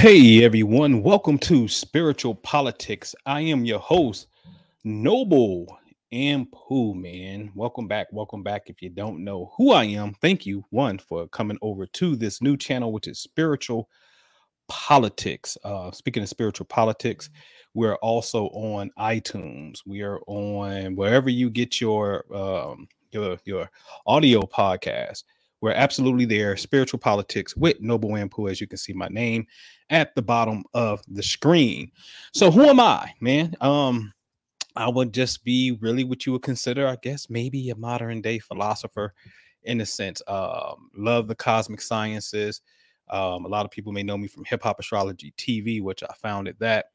Hey everyone, welcome to Spiritual Politics. I am your host, Noble and Pooh, man. Welcome back. Welcome back. If you don't know who I am, thank you, one, for coming over to this new channel, which is Spiritual Politics. Uh, speaking of spiritual politics, we're also on iTunes. We are on wherever you get your um your your audio podcast. We're absolutely there. Spiritual politics with Noble Wampu, as you can see my name at the bottom of the screen. So who am I, man? Um, I would just be really what you would consider, I guess, maybe a modern day philosopher in a sense. Um, love the cosmic sciences. Um, a lot of people may know me from Hip Hop Astrology TV, which I founded that.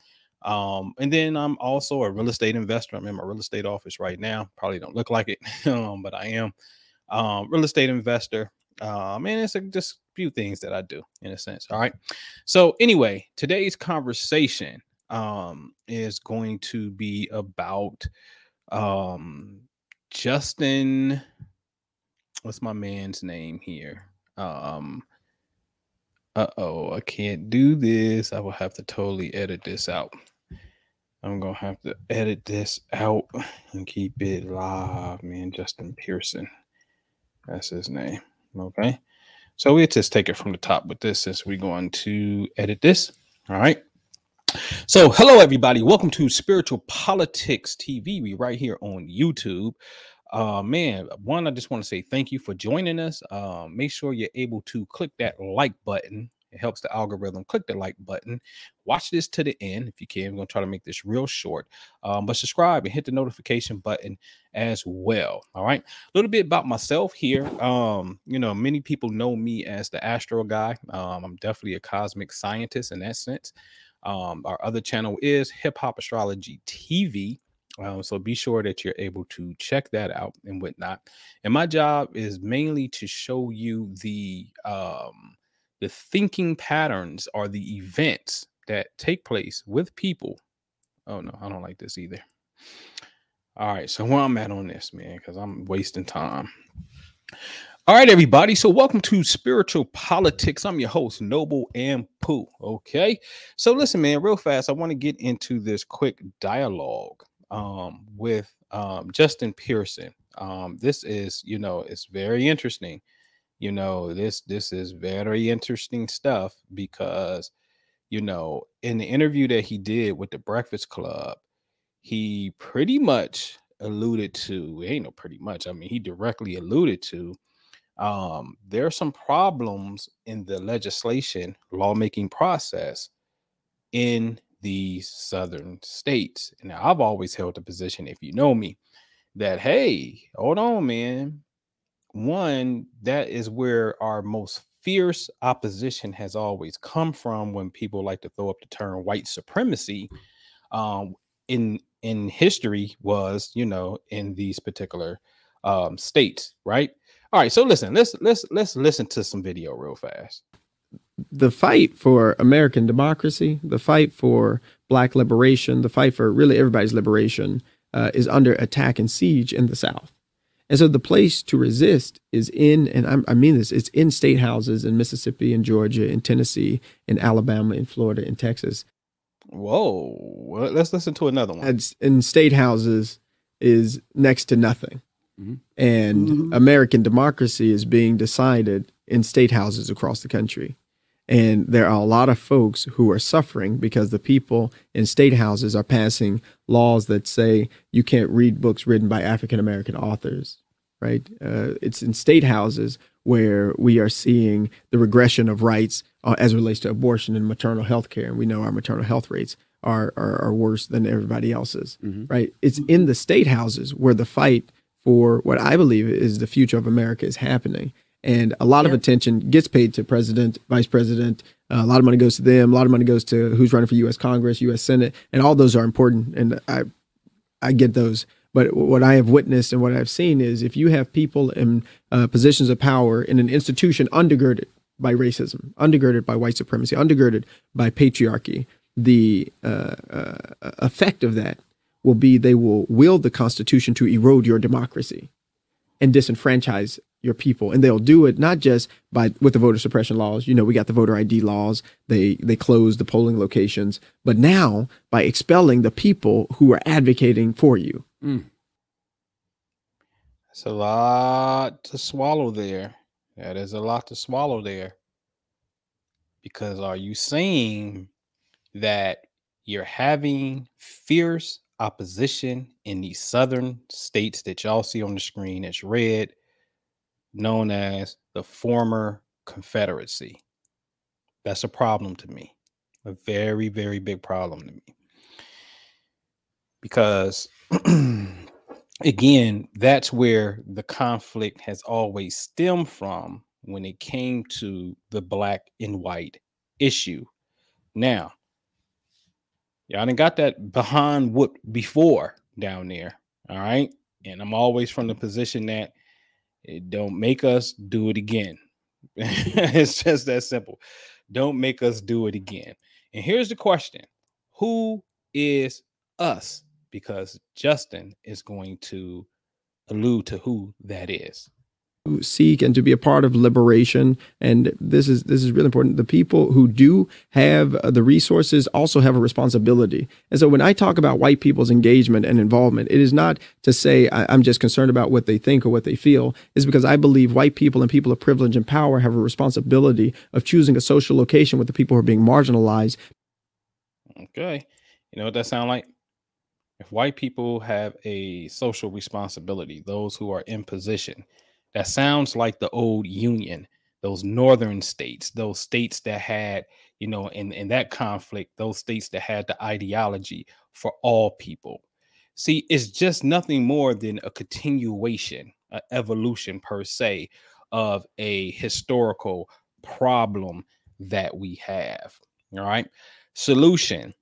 Um, and then I'm also a real estate investor. I'm in my real estate office right now. Probably don't look like it, um, but I am um, real estate investor. Um, and it's a, just a few things that I do in a sense. All right. So anyway, today's conversation um, is going to be about um, Justin. What's my man's name here? Um, uh oh, I can't do this. I will have to totally edit this out. I'm gonna have to edit this out and keep it live, man. Justin Pearson. That's his name. Okay. So we'll just take it from the top with this since we're going to edit this. All right. So, hello, everybody. Welcome to Spiritual Politics TV. We right here on YouTube. Uh, man, one, I just want to say thank you for joining us. Uh, make sure you're able to click that like button it helps the algorithm. Click the like button. Watch this to the end if you can. I'm going to try to make this real short. Um, but subscribe and hit the notification button as well. All right. A little bit about myself here. Um, you know, many people know me as the Astro guy. Um, I'm definitely a cosmic scientist in that sense. Um, our other channel is Hip Hop Astrology TV. Um, so be sure that you're able to check that out and whatnot. And my job is mainly to show you the um, the thinking patterns are the events that take place with people. Oh no, I don't like this either. All right, so where I'm at on this, man, because I'm wasting time. All right, everybody. So, welcome to Spiritual Politics. I'm your host, Noble and Pooh. Okay. So, listen, man, real fast, I want to get into this quick dialogue um, with um, Justin Pearson. Um, this is, you know, it's very interesting you know this this is very interesting stuff because you know in the interview that he did with the breakfast club he pretty much alluded to ain't no pretty much i mean he directly alluded to um there are some problems in the legislation lawmaking process in these southern states. And i've always held the position if you know me that hey hold on man one, that is where our most fierce opposition has always come from when people like to throw up the term white supremacy um, in in history was you know in these particular um, states right? All right so listen let's let's let's listen to some video real fast. The fight for american democracy the fight for black liberation the fight for really everybody's liberation uh, is under attack and siege in the south and so the place to resist is in, and I'm, i mean this, it's in state houses in Mississippi and Georgia, in Tennessee, in Alabama, in Florida, in Texas. Whoa. Well, let's listen to another one. And in state houses is next to nothing. Mm-hmm. And mm-hmm. American democracy is being decided in state houses across the country. And there are a lot of folks who are suffering because the people in state houses are passing laws that say you can't read books written by African American authors, right? Uh, it's in state houses where we are seeing the regression of rights uh, as it relates to abortion and maternal health care. And we know our maternal health rates are, are, are worse than everybody else's, mm-hmm. right? It's in the state houses where the fight for what I believe is the future of America is happening and a lot of attention gets paid to president, vice president. Uh, a lot of money goes to them. A lot of money goes to who's running for U.S. Congress, U.S. Senate, and all those are important. And I, I get those. But what I have witnessed and what I've seen is if you have people in uh, positions of power in an institution undergirded by racism, undergirded by white supremacy, undergirded by patriarchy, the uh, uh effect of that will be they will wield the Constitution to erode your democracy and disenfranchise your people. And they'll do it not just by with the voter suppression laws. You know we got the voter id laws. They they closed the polling locations. But now by expelling the people who are advocating for you. Mm. that's a lot to swallow there. That is a lot to swallow there. Because are you saying that you're having fierce opposition in these southern states that y'all see on the screen as red known as the former Confederacy. That's a problem to me. A very, very big problem to me. Because, again, that's where the conflict has always stemmed from when it came to the black and white issue. Now, y'all didn't got that behind what before down there. All right. And I'm always from the mm. position that it don't make us do it again. it's just that simple. Don't make us do it again. And here's the question Who is us? Because Justin is going to allude to who that is seek and to be a part of liberation. And this is this is really important. The people who do have uh, the resources also have a responsibility. And so when i talk about white people's engagement and involvement it is not to say I, i'm just concerned about what they think or what they feel. Is because i believe white people and people of privilege and power have a responsibility of choosing a social location with the people who are being marginalized. Okay. You know what that sound like? If white people have a social responsibility those who are in position that sounds like the old Union, those northern states, those states that had, you know, in, in that conflict, those states that had the ideology for all people. See, it's just nothing more than a continuation, an evolution per se, of a historical problem that we have. All right. Solution.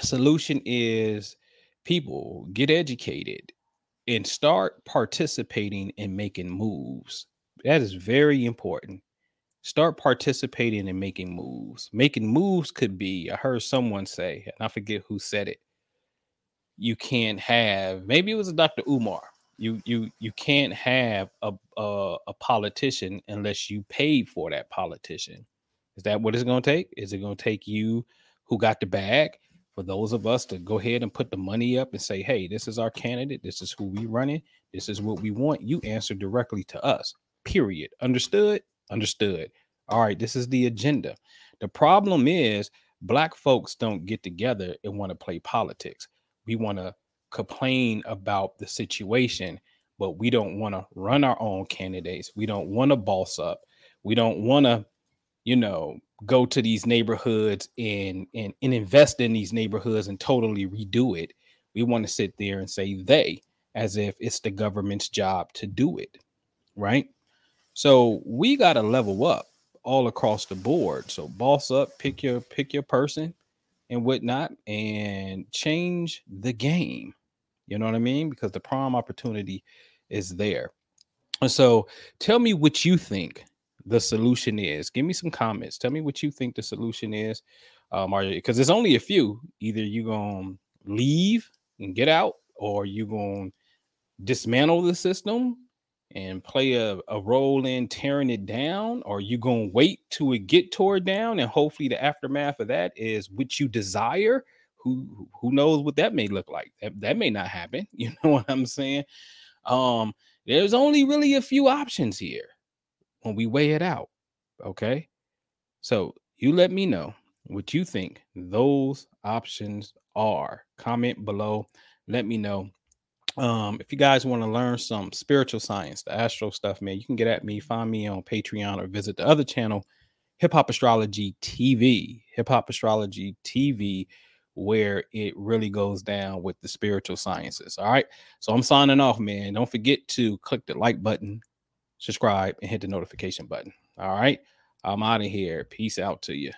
Solution is people get educated and start participating in making moves. That is very important. Start participating in making moves. Making moves could be, I heard someone say, and I forget who said it. You can't have, maybe it was a Dr. Umar. You you you can't have a, a a politician unless you paid for that politician. Is that what it's going to take? Is it going to take you who got the bag for those of us to go ahead and put the money up and say, hey, this is our candidate. This is who we running. This is what we want. You answer directly to us. Period. Understood? Understood. All right, this is the agenda. The problem is black folks don't get together and want to play politics. We want to complain about the situation, but we don't want to run our own candidates. We don't want to boss up. We don't want to, you know, go to these neighborhoods and, and and invest in these neighborhoods and totally redo it. We want to sit there and say they as if it's the government's job to do it, right? So we got to level up all across the board. So boss up, pick your pick your person and whatnot, and change the game. You know what I mean? Because the prime opportunity is there. And so tell me what you think the solution is. Give me some comments. Tell me what you think the solution is. Um, are because there's only a few. Either you gonna leave and get out, or you gonna dismantle the system and play a, a role in tearing it down, or you gonna wait till it get tore down, and hopefully the aftermath of that is what you desire. Who who knows what that may look like? That that may not happen. You know what I'm saying? Um, there's only really a few options here when we weigh it out. Okay. So you let me know what you think those options are. Comment below. Let me know. Um, if you guys want to learn some spiritual science, the astro stuff, man, you can get at me, find me on Patreon or visit the other channel, Hip Hop Astrology TV. Hip Hop Astrology TV, where it really goes down with the spiritual sciences. All right. So I'm signing off, man. Don't forget to click the like button, subscribe, and hit the notification button. All right. I'm out of here. Peace out to you.